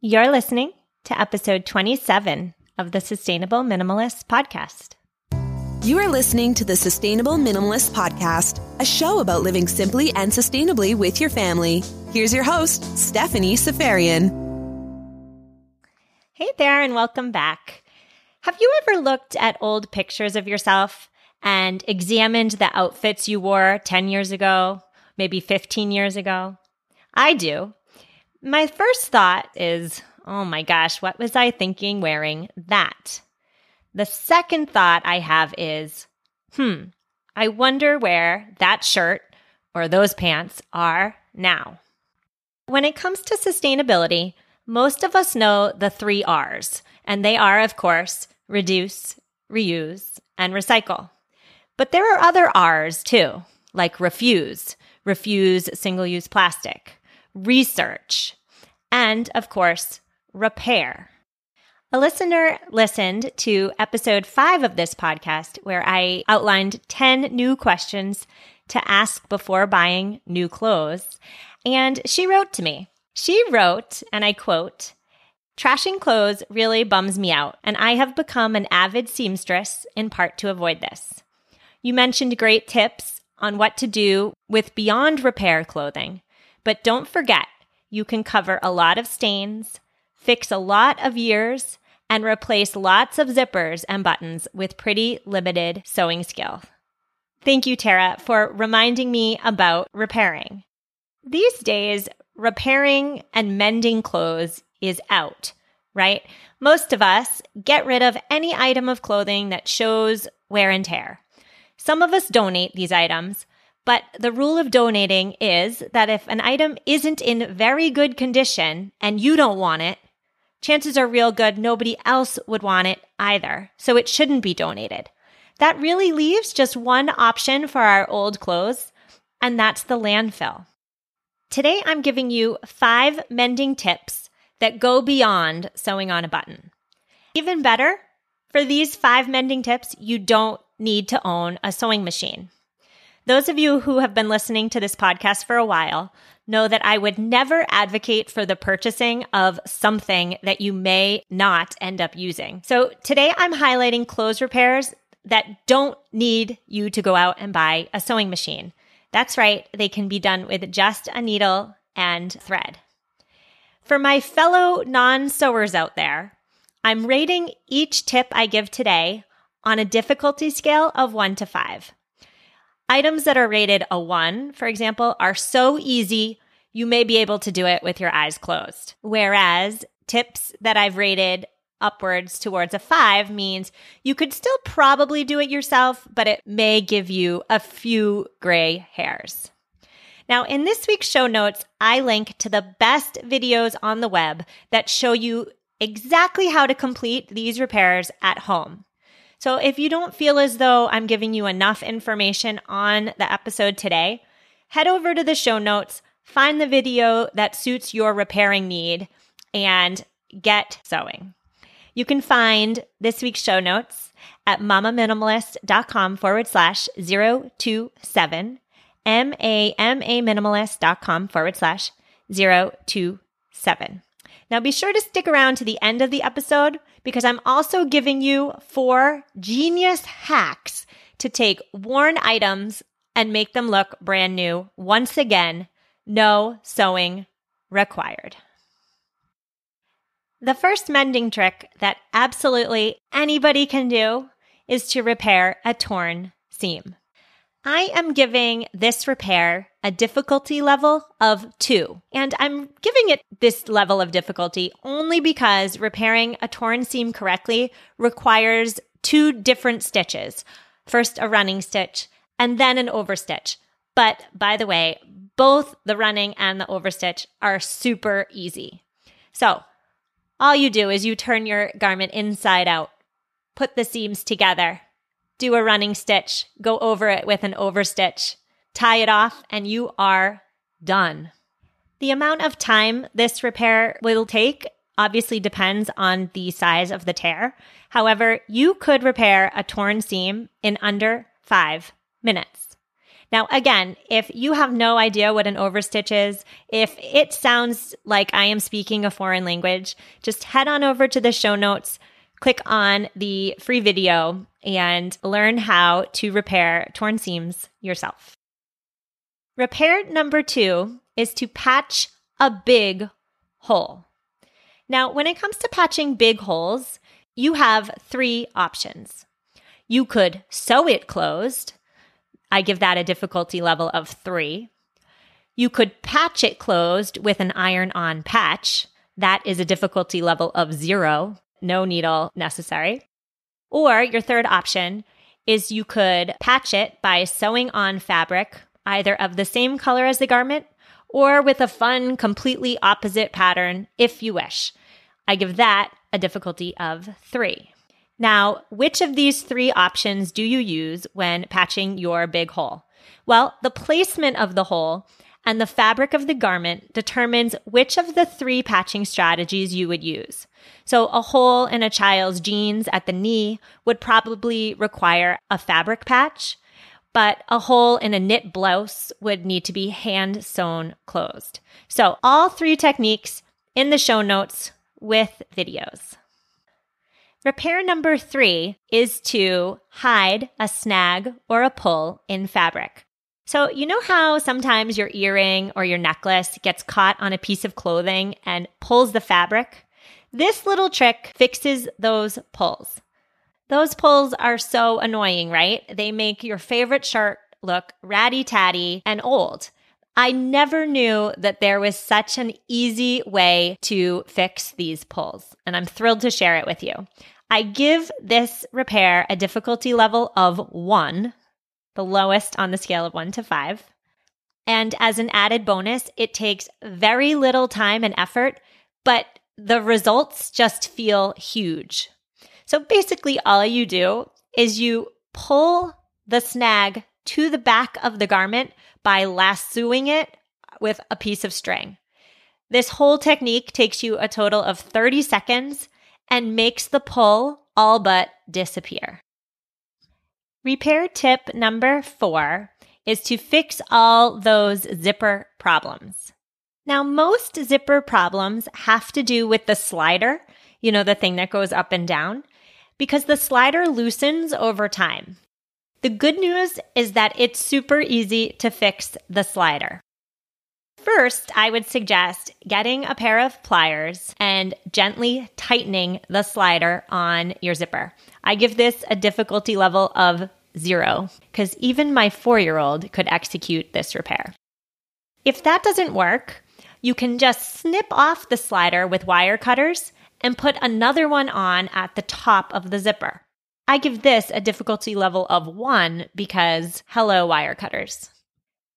You're listening to episode 27 of the Sustainable Minimalist Podcast. You are listening to the Sustainable Minimalist Podcast, a show about living simply and sustainably with your family. Here's your host, Stephanie Seferian. Hey there, and welcome back. Have you ever looked at old pictures of yourself and examined the outfits you wore 10 years ago, maybe 15 years ago? I do. My first thought is, oh my gosh, what was I thinking wearing that? The second thought I have is, hmm, I wonder where that shirt or those pants are now. When it comes to sustainability, most of us know the three R's, and they are, of course, reduce, reuse, and recycle. But there are other R's too, like refuse, refuse single use plastic, research, and of course, repair. A listener listened to episode five of this podcast where I outlined 10 new questions to ask before buying new clothes. And she wrote to me. She wrote, and I quote, Trashing clothes really bums me out, and I have become an avid seamstress in part to avoid this. You mentioned great tips on what to do with beyond repair clothing, but don't forget you can cover a lot of stains, fix a lot of years, and replace lots of zippers and buttons with pretty limited sewing skill. Thank you, Tara, for reminding me about repairing. These days, repairing and mending clothes is out, right? Most of us get rid of any item of clothing that shows wear and tear. Some of us donate these items, but the rule of donating is that if an item isn't in very good condition and you don't want it, chances are real good nobody else would want it either. So it shouldn't be donated. That really leaves just one option for our old clothes, and that's the landfill. Today, I'm giving you five mending tips that go beyond sewing on a button. Even better, for these five mending tips, you don't need to own a sewing machine. Those of you who have been listening to this podcast for a while know that I would never advocate for the purchasing of something that you may not end up using. So today I'm highlighting clothes repairs that don't need you to go out and buy a sewing machine. That's right, they can be done with just a needle and thread. For my fellow non sewers out there, I'm rating each tip I give today on a difficulty scale of one to five. Items that are rated a one, for example, are so easy, you may be able to do it with your eyes closed. Whereas tips that I've rated upwards towards a five means you could still probably do it yourself, but it may give you a few gray hairs. Now, in this week's show notes, I link to the best videos on the web that show you exactly how to complete these repairs at home. So if you don't feel as though I'm giving you enough information on the episode today, head over to the show notes, find the video that suits your repairing need, and get sewing. You can find this week's show notes at mamaminimalist.com forward slash 027, M-A-M-A minimalist.com forward slash 027. Now be sure to stick around to the end of the episode because I'm also giving you four genius hacks to take worn items and make them look brand new. Once again, no sewing required. The first mending trick that absolutely anybody can do is to repair a torn seam. I am giving this repair a difficulty level of two. And I'm giving it this level of difficulty only because repairing a torn seam correctly requires two different stitches. First, a running stitch and then an overstitch. But by the way, both the running and the overstitch are super easy. So all you do is you turn your garment inside out, put the seams together, do a running stitch, go over it with an overstitch, tie it off, and you are done. The amount of time this repair will take obviously depends on the size of the tear. However, you could repair a torn seam in under five minutes. Now, again, if you have no idea what an overstitch is, if it sounds like I am speaking a foreign language, just head on over to the show notes, click on the free video, and learn how to repair torn seams yourself. Repair number two is to patch a big hole. Now, when it comes to patching big holes, you have three options. You could sew it closed. I give that a difficulty level of three. You could patch it closed with an iron on patch. That is a difficulty level of zero, no needle necessary. Or your third option is you could patch it by sewing on fabric, either of the same color as the garment or with a fun, completely opposite pattern if you wish. I give that a difficulty of three. Now, which of these three options do you use when patching your big hole? Well, the placement of the hole and the fabric of the garment determines which of the three patching strategies you would use. So, a hole in a child's jeans at the knee would probably require a fabric patch, but a hole in a knit blouse would need to be hand sewn closed. So, all three techniques in the show notes with videos. Repair number three is to hide a snag or a pull in fabric. So, you know how sometimes your earring or your necklace gets caught on a piece of clothing and pulls the fabric? This little trick fixes those pulls. Those pulls are so annoying, right? They make your favorite shirt look ratty tatty and old. I never knew that there was such an easy way to fix these pulls, and I'm thrilled to share it with you. I give this repair a difficulty level of one, the lowest on the scale of one to five. And as an added bonus, it takes very little time and effort, but the results just feel huge. So basically, all you do is you pull the snag to the back of the garment by lassoing it with a piece of string. This whole technique takes you a total of 30 seconds and makes the pull all but disappear. Repair tip number four is to fix all those zipper problems. Now, most zipper problems have to do with the slider, you know, the thing that goes up and down, because the slider loosens over time. The good news is that it's super easy to fix the slider. First, I would suggest getting a pair of pliers and gently tightening the slider on your zipper. I give this a difficulty level of zero because even my four year old could execute this repair. If that doesn't work, you can just snip off the slider with wire cutters and put another one on at the top of the zipper. I give this a difficulty level of one because hello, wire cutters.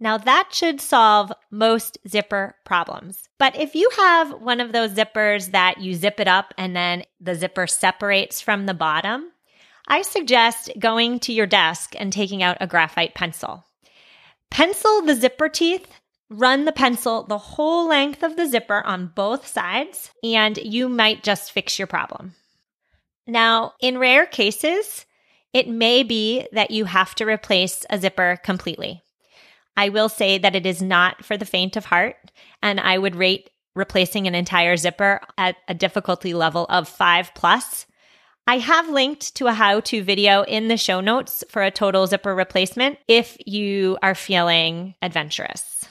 Now that should solve most zipper problems. But if you have one of those zippers that you zip it up and then the zipper separates from the bottom, I suggest going to your desk and taking out a graphite pencil. Pencil the zipper teeth, run the pencil the whole length of the zipper on both sides, and you might just fix your problem. Now, in rare cases, it may be that you have to replace a zipper completely. I will say that it is not for the faint of heart, and I would rate replacing an entire zipper at a difficulty level of five plus. I have linked to a how to video in the show notes for a total zipper replacement if you are feeling adventurous.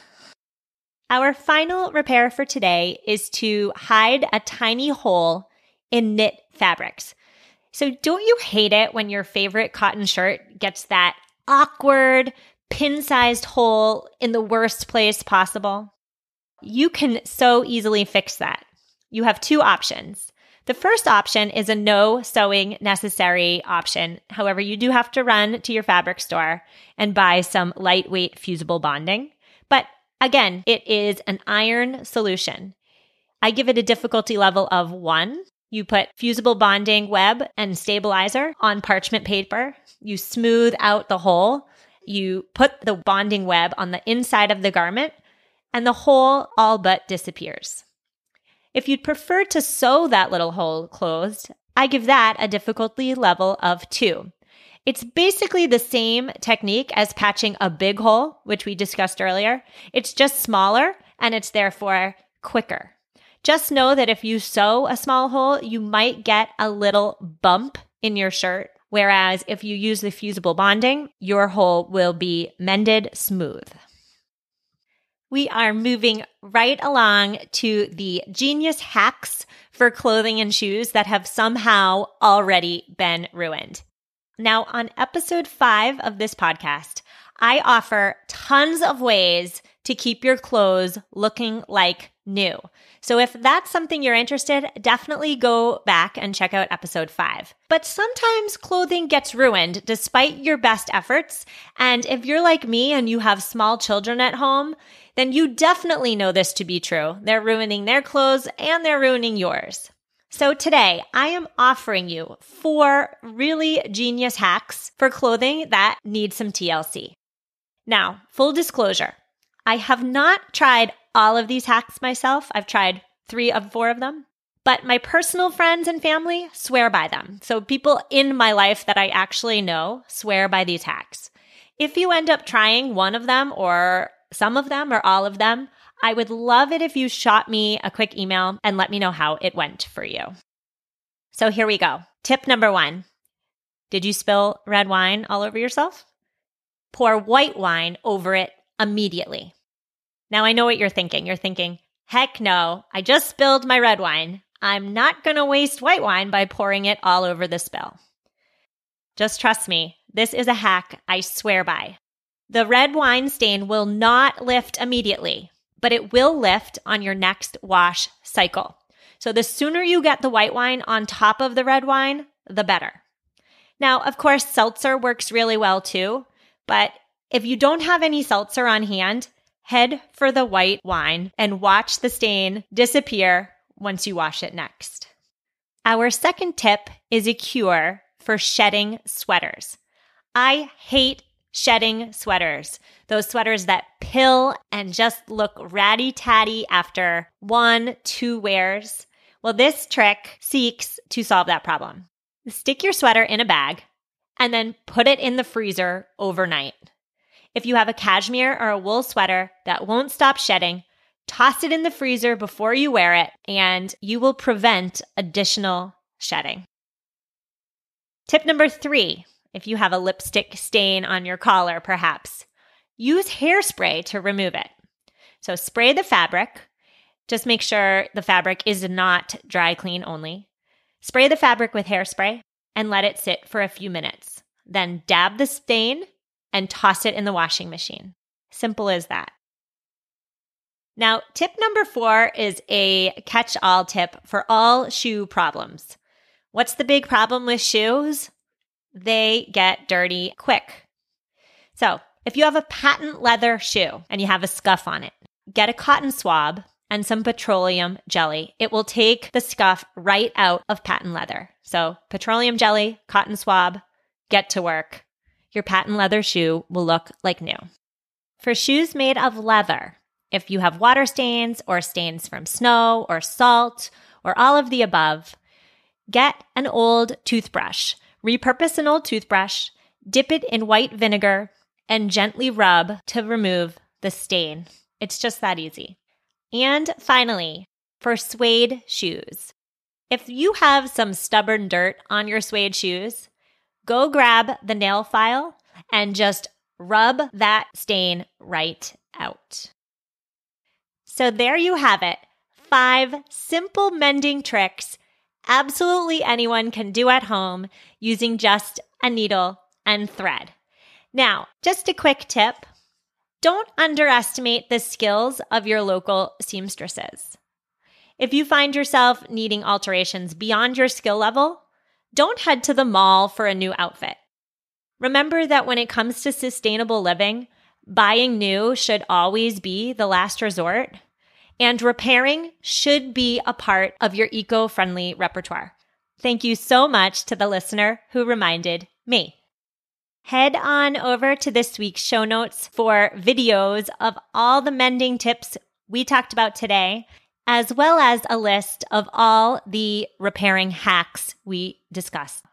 Our final repair for today is to hide a tiny hole in knit fabrics. So, don't you hate it when your favorite cotton shirt gets that awkward, pin sized hole in the worst place possible? You can so easily fix that. You have two options. The first option is a no sewing necessary option. However, you do have to run to your fabric store and buy some lightweight fusible bonding. But again, it is an iron solution. I give it a difficulty level of one. You put fusible bonding web and stabilizer on parchment paper. You smooth out the hole you put the bonding web on the inside of the garment, and the hole all but disappears. If you'd prefer to sew that little hole closed, I give that a difficulty level of two. It's basically the same technique as patching a big hole, which we discussed earlier. It's just smaller and it's therefore quicker. Just know that if you sew a small hole, you might get a little bump in your shirt. Whereas if you use the fusible bonding, your hole will be mended smooth. We are moving right along to the genius hacks for clothing and shoes that have somehow already been ruined. Now, on episode five of this podcast, I offer tons of ways to keep your clothes looking like new. So if that's something you're interested, definitely go back and check out episode 5. But sometimes clothing gets ruined despite your best efforts, and if you're like me and you have small children at home, then you definitely know this to be true. They're ruining their clothes and they're ruining yours. So today I am offering you four really genius hacks for clothing that need some TLC. Now, full disclosure, I have not tried all of these hacks myself. I've tried three of four of them, but my personal friends and family swear by them. So people in my life that I actually know swear by these hacks. If you end up trying one of them or some of them or all of them, I would love it if you shot me a quick email and let me know how it went for you. So here we go. Tip number one Did you spill red wine all over yourself? Pour white wine over it immediately. Now I know what you're thinking. You're thinking, heck no, I just spilled my red wine. I'm not going to waste white wine by pouring it all over the spill. Just trust me, this is a hack I swear by. The red wine stain will not lift immediately, but it will lift on your next wash cycle. So the sooner you get the white wine on top of the red wine, the better. Now, of course, seltzer works really well too, but if you don't have any seltzer on hand, head for the white wine and watch the stain disappear once you wash it next. Our second tip is a cure for shedding sweaters. I hate shedding sweaters. Those sweaters that pill and just look ratty tatty after one, two wears. Well, this trick seeks to solve that problem. Stick your sweater in a bag and then put it in the freezer overnight. If you have a cashmere or a wool sweater that won't stop shedding, toss it in the freezer before you wear it and you will prevent additional shedding. Tip number three if you have a lipstick stain on your collar, perhaps. Use hairspray to remove it. So spray the fabric. Just make sure the fabric is not dry clean only. Spray the fabric with hairspray and let it sit for a few minutes. Then dab the stain and toss it in the washing machine. Simple as that. Now, tip number four is a catch all tip for all shoe problems. What's the big problem with shoes? They get dirty quick. So, if you have a patent leather shoe and you have a scuff on it, get a cotton swab and some petroleum jelly. It will take the scuff right out of patent leather. So, petroleum jelly, cotton swab, get to work. Your patent leather shoe will look like new. For shoes made of leather, if you have water stains or stains from snow or salt or all of the above, get an old toothbrush Repurpose an old toothbrush, dip it in white vinegar, and gently rub to remove the stain. It's just that easy. And finally, for suede shoes. If you have some stubborn dirt on your suede shoes, go grab the nail file and just rub that stain right out. So there you have it. Five simple mending tricks absolutely anyone can do at home using just a needle and thread. Now, just a quick tip don't underestimate the skills of your local seamstresses. If you find yourself needing alterations beyond your skill level, don't head to the mall for a new outfit. Remember that when it comes to sustainable living, buying new should always be the last resort and repairing should be a part of your eco friendly repertoire. Thank you so much to the listener who reminded me. Head on over to this week's show notes for videos of all the mending tips we talked about today, as well as a list of all the repairing hacks we discussed.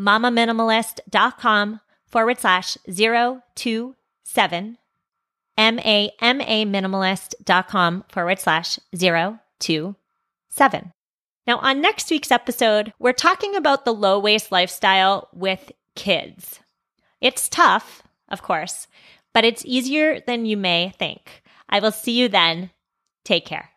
mamaminimalist.com forward slash zero two seven. M-A-M-A minimalist.com forward slash zero two seven. Now, on next week's episode, we're talking about the low waste lifestyle with kids. It's tough, of course, but it's easier than you may think. I will see you then. Take care.